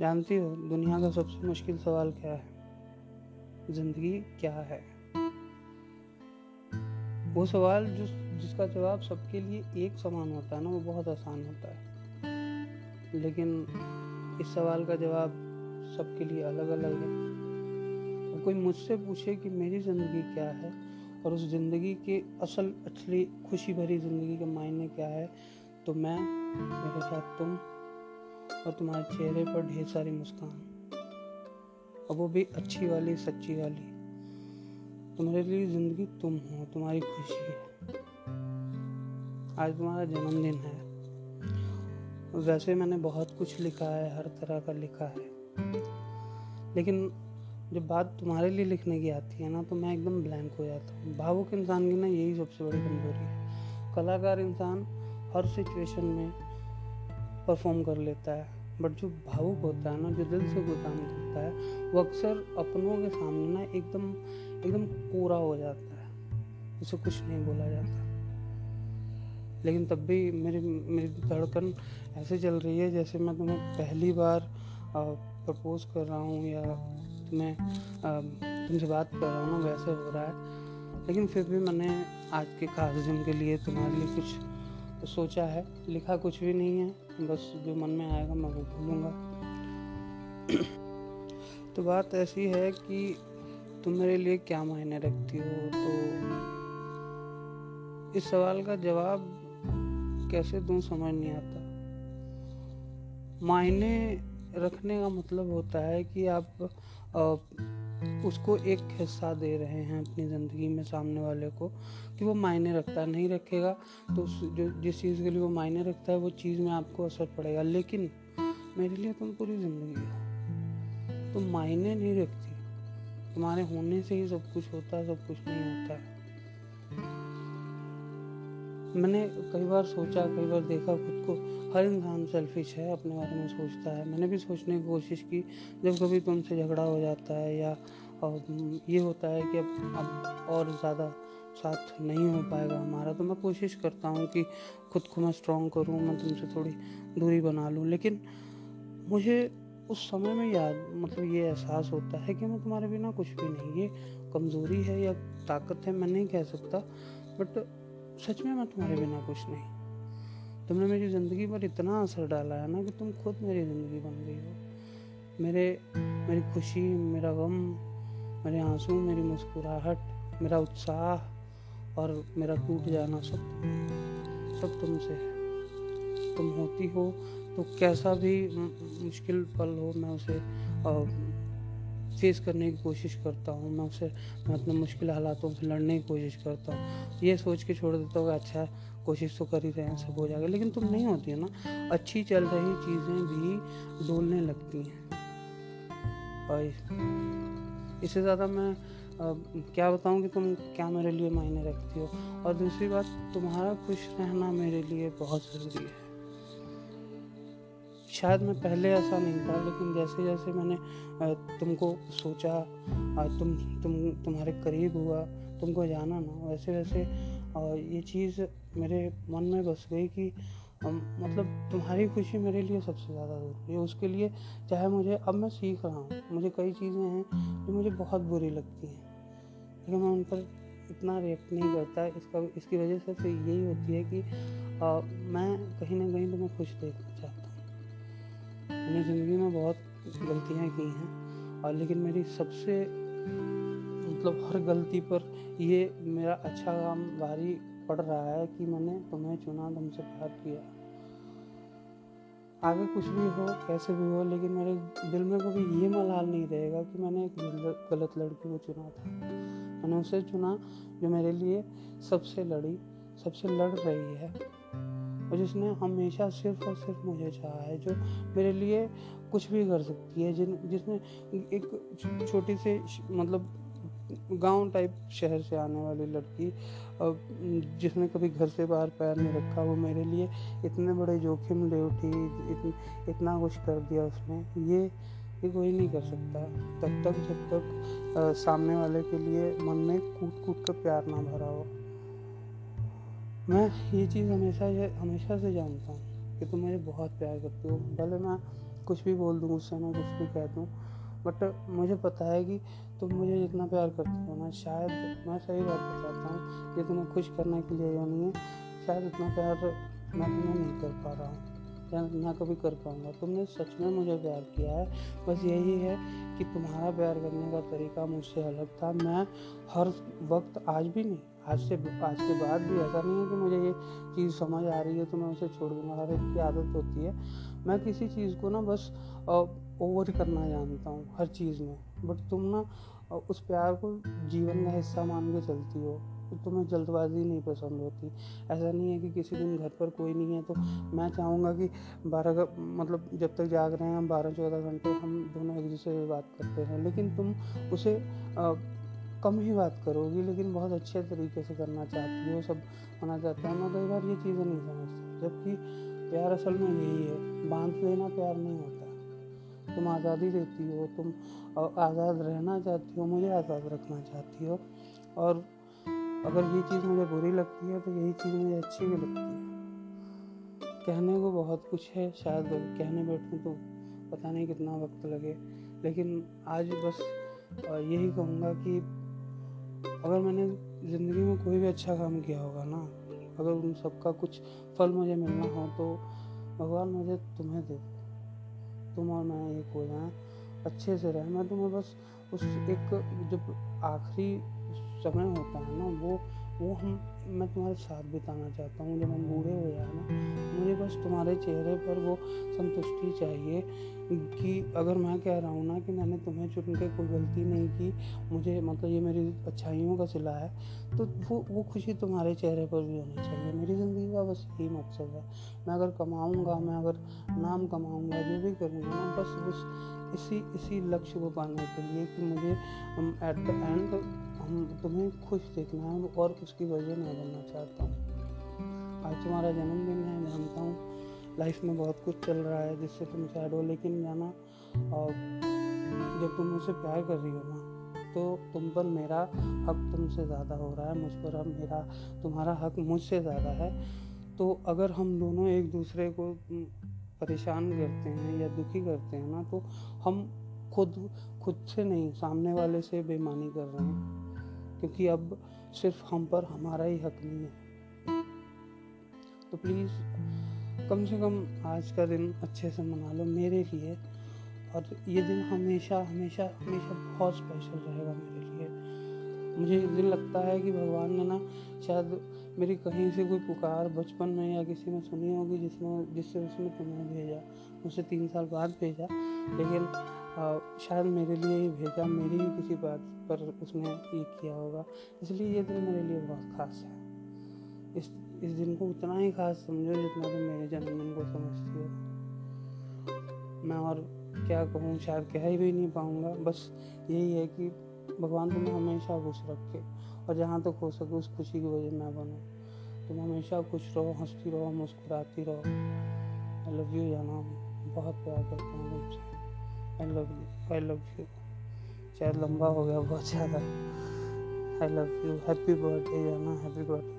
जानती हो, दुनिया का सबसे मुश्किल सवाल क्या है? ज़िंदगी क्या है? वो सवाल जो जिसका जवाब सबके लिए एक समान होता है ना, वो बहुत आसान होता है। लेकिन इस सवाल का जवाब सबके लिए अलग अलग है कोई मुझसे पूछे कि मेरी ज़िंदगी क्या है, और उस ज़िंदगी के असल, असली, खुशी भरी ज़िंदगी के मायने क्या है तो मैं, मेरे साथ तुम और तुम्हारे चेहरे पर ढेर सारी मुस्कान। और वो भी अच्छी वाली, सच्ची वाली। तुम्हारे लिए ज़िंदगी तुम हो, तुम्हारी खुशी है। आज तुम्हारा जन्मदिन है। वैसे मैंने बहुत कुछ लिखा है, हर तरह का लिखा है। लेकिन जब बात तुम्हारे लिए लिखने की आती है ना तो मैं एकदम ब्लैंक हो जाता हूँ। भावुक इंसान की ना यही सबसे बड़ी कमज़ोरी है। कलाकार इंसान हर सिचुएशन में परफॉर्म कर लेता है। बट जो भावुक होता है ना, जो दिल से कोई काम करता है, वो अक्सर अपनों के सामने ना एकदम एकदम कोरा हो जाता है। उसे कुछ नहीं बोला जाता। लेकिन तब भी मेरी मेरी धड़कन ऐसे चल रही है, जैसे मैं तुम्हें पहली बार प्रपोज कर रहा हूँ या तुम्हें तुमसे बात कर रहा हूँ ना वैसे हो रहा है। लेकिन फिर भी मैंने आज के खास दिन के लिए तुम्हारे लिए कुछ सोचा है, लिखा कुछ भी नहीं है, बस जो मन में आएगा मैं वो भूलूँगा। तो बात ऐसी है कि तुम मेरे लिए क्या मायने रखती हो? तो इस सवाल का जवाब कैसे दूँ समझ नहीं आता। मायने रखने का मतलब होता है कि आप उसको एक हिस्सा दे रहे हैं अपनी ज़िंदगी में सामने वाले को कि वो मायने रखता है नहीं रखेगा। तो जो, जिस चीज़ के लिए वो मायने रखता है, वो चीज़ में आपको असर पड़ेगा। लेकिन मेरे लिए तुम पूरी ज़िंदगी हो। तुम मायने नहीं रखती। तुम्हारे होने से ही सब कुछ होता है, सब कुछ नहीं होता है। मैंने कई बार सोचा, कई बार देखा खुद को, हर इंसान सेल्फिश है, अपने बारे में सोचता है। मैंने भी सोचने की कोशिश की, जब कभी तुमसे झगड़ा हो जाता है या ये होता है कि अब अब और ज़्यादा साथ नहीं हो पाएगा हमारा। तो मैं कोशिश करता हूँ कि खुद को मैं स्ट्रॉन्ग करूँ, मैं तुमसे थोड़ी दूरी बना लूँ। लेकिन मुझे उस समय में याद मतलब ये एहसास होता है कि मैं तुम्हारे बिना कुछ भी नहीं ये कमज़ोरी है या ताकत है, मैं नहीं कह सकता। बट सच में मैं तुम्हारे बिना कुछ नहीं। तुमने मेरी ज़िंदगी पर इतना असर डाला है ना कि तुम खुद मेरी ज़िंदगी बन गई हो। मेरे, मेरी खुशी, मेरा गम मेरे आँसू, मेरी मुस्कुराहट, मेरा उत्साह और मेरा टूट जाना सब सब तुमसे है। तुम होती हो तो कैसा भी मुश्किल पल हो, मैं उसे फेस करने की कोशिश करता हूँ। मैं उसे, मैं अपने मुश्किल हालातों से लड़ने की कोशिश करता हूँ। ये सोच के छोड़ देता हूँ कि अच्छा कोशिश तो कर ही रहे हैं, सब हो जाएगा। लेकिन तुम नहीं होती है ना। अच्छी चल रही चीज़ें भी डोलने लगती हैं। और इससे ज़्यादा मैं आ, क्या बताऊँ कि तुम क्या मेरे लिए मायने रखती हो? और दूसरी बात तुम्हारा खुश रहना मेरे लिए बहुत ज़रूरी है। शायद मैं पहले ऐसा नहीं था लेकिन जैसे जैसे मैंने तुमको सोचा तुम तुम तुम्हारे करीब हुआ तुमको जाना ना वैसे वैसे ये चीज़ मेरे मन में बस गई कि मतलब तुम्हारी खुशी मेरे लिए सबसे ज़्यादा ज़रूरी है। उसके लिए चाहे मुझे अब मैं सीख रहा हूँ। मुझे कई चीज़ें हैं जो मुझे बहुत बुरी लगती हैं। लेकिन मैं उन पर इतना रिएक्ट नहीं करता। इसका इसकी वजह से फिर यही होती है कि आ, मैं कहीं ना कहीं तुम्हें खुश देखना चाहता हूँ। मैंने ज़िंदगी में बहुत गलतियाँ की हैं और लेकिन मेरी सबसे मतलब हर गलती पर ये मेरा अच्छा काम भारी पड़ रहा है कि मैंने तुम्हें चुना तुमसे प्यार किया। आगे कुछ भी हो, कैसे भी हो, लेकिन मेरे दिल में कभी ये मलाल नहीं रहेगा कि मैंने एक गलत लड़की को चुना था। मैंने उसे चुना जो मेरे लिए सबसे लड़ी, सबसे लड़ रही है। और जिसने हमेशा सिर्फ़ और सिर्फ़ मुझे चाहा है, जो मेरे लिए कुछ भी कर सकती है, जिन, जिसने एक छोटी सी मतलब गाँव टाइप शहर से आने वाली लड़की अब जिसने कभी घर से बाहर पैर नहीं रखा वो मेरे लिए इतने बड़े जोखिम ले उठी इत, इतना कुछ कर दिया उसने। ये ये कोई नहीं कर सकता। तब तक जब तक आ, सामने वाले के लिए मन में कूट कूट कर प्यार ना भरा हो। मैं ये चीज़ हमेशा हमेशा से जानता हूँ कि तुम मुझे बहुत प्यार करती हो। भले मैं कुछ भी बोल दूँ उससे मैं कुछ भी कह दूँ बट मुझे पता है कि तुम मुझे जितना प्यार करती हो ना, शायद मैं सही बात बताता हूँ तुम्हें खुश करने के लिए या नहीं है, शायद इतना प्यार मैं तुम्हें नहीं कर पा रहा हूँ, या ना कभी कर पाऊँगा। तुमने सच में मुझे प्यार किया है। बस यही है कि तुम्हारा प्यार करने का तरीका मुझसे अलग था। मैं हर वक्त आज भी नहीं आज से आज के बाद भी ऐसा नहीं है कि मुझे ये चीज़ समझ आ रही है तो मैं उसे छोड़ दूँगा। हर एक की आदत होती है। मैं किसी चीज़ को ना बस ओवर करना जानता हूँ हर चीज़ में। बट तुम ना उस प्यार को जीवन का हिस्सा मान के चलती हो। तुम्हें जल्दबाजी नहीं पसंद होती। ऐसा नहीं है कि किसी दिन घर पर कोई नहीं है। तो मैं चाहूँगा कि बारह मतलब जब तक जाग रहे हैं हम बारह चौदह घंटे हम दोनों एक दूसरे से बात करते हैं। लेकिन तुम उसे आ, कम ही बात करोगी, लेकिन बहुत अच्छे तरीके से करना चाहती हो सब होना चाहता है। मैं कई बार ये चीज़ें नहीं समझती जबकि प्यार असल में यही है, बाँध लेना प्यार नहीं होता। तुम आज़ादी देती हो, तुम आज़ाद रहना चाहती हो, मुझे आज़ाद रखना चाहती हो, और अगर ये चीज़ मुझे बुरी लगती है तो यही चीज़ मुझे अच्छी भी लगती है। कहने को बहुत कुछ है, शायद कहने बैठूँ तो पता नहीं कितना वक्त लगे, लेकिन आज बस यही कहूँगा कि अगर मैंने ज़िंदगी में कोई भी अच्छा काम किया होगा ना, अगर उन सबका कुछ फल मुझे मिलना हो तो भगवान मुझे तुम्हें दे तुम और मैं एक हो जाए, अच्छे से रहें। मैं तुम्हें बस उस एक जब आखिरी समय होता है ना, वो वो हम, मैं तुम्हारे साथ बिताना चाहता हूँ। जब हम बूढ़े हो जाए ना, मुझे बस तुम्हारे चेहरे पर वो संतुष्टि चाहिए। कि अगर मैं कह रहा हूँ ना कि मैंने तुम्हें चुन के कोई गलती नहीं की, मुझे मतलब ये मेरी अच्छाइयों का सिला है तो वो वो खुशी तुम्हारे चेहरे पर भी होनी चाहिए। मेरी ज़िंदगी का बस यही मकसद है। मैं अगर कमाऊँगा, मैं अगर नाम कमाऊँगा, जो भी करूँगा ना, बस उस इसी इसी लक्ष्य को पाने के लिए कि मुझे एट द एंड हम तुम्हें खुश देखना है और उसकी वजह मैं बनना चाहता हूँ। आज तुम्हारा जन्मदिन है जानता हूँ लाइफ में बहुत कुछ चल रहा है जिससे तुम सैड हो, लेकिन जाना और जब तुम मुझसे प्यार कर रही हो ना तो तुम पर मेरा हक तुमसे ज़्यादा हो रहा है, मुझ पर अब मेरा, तुम्हारा हक मुझसे ज़्यादा है। तो अगर हम दोनों एक दूसरे को परेशान करते हैं या दुखी करते हैं ना तो हम खुद खुद से नहीं, सामने वाले से बेमानी कर रहे हैं। क्योंकि अब सिर्फ़ हम पर हमारा ही हक नहीं है। तो प्लीज़ कम से कम आज का दिन अच्छे से मना लो मेरे लिए। और ये दिन हमेशा हमेशा हमेशा बहुत स्पेशल रहेगा मेरे लिए। मुझे ये दिन लगता है कि भगवान ने ना शायद मेरी कहीं से कोई पुकार बचपन में या किसी ने सुनी होगी जिसमें जिससे उसने तुम्हें भेजा मुझसे तीन साल बाद भेजा। लेकिन आ, शायद मेरे लिए ही भेजा मेरी ही किसी बात पर उसने ये किया होगा। इसलिए ये दिन मेरे लिए बहुत ख़ास है। इस इस दिन को उतना ही ख़ास समझो जितना तुम मेरे जन्मदिन को समझती हो। मैं और क्या कहूँ, शायद कह ही भी नहीं पाऊँगा। बस यही है कि भगवान तुम्हें हमेशा खुश रखे और जहाँ तक हो सके उस खुशी की वजह मैं बनूँ। तुम हमेशा खुश रहो, हंसती रहो, मुस्कुराती रहो। आई लव यू जाना। बहुत प्यार करता हूँ तुमसे। I love you I love you शायद लंबा हो गया, बहुत ज़्यादा। I love you happy birthday जाना। Happy birthday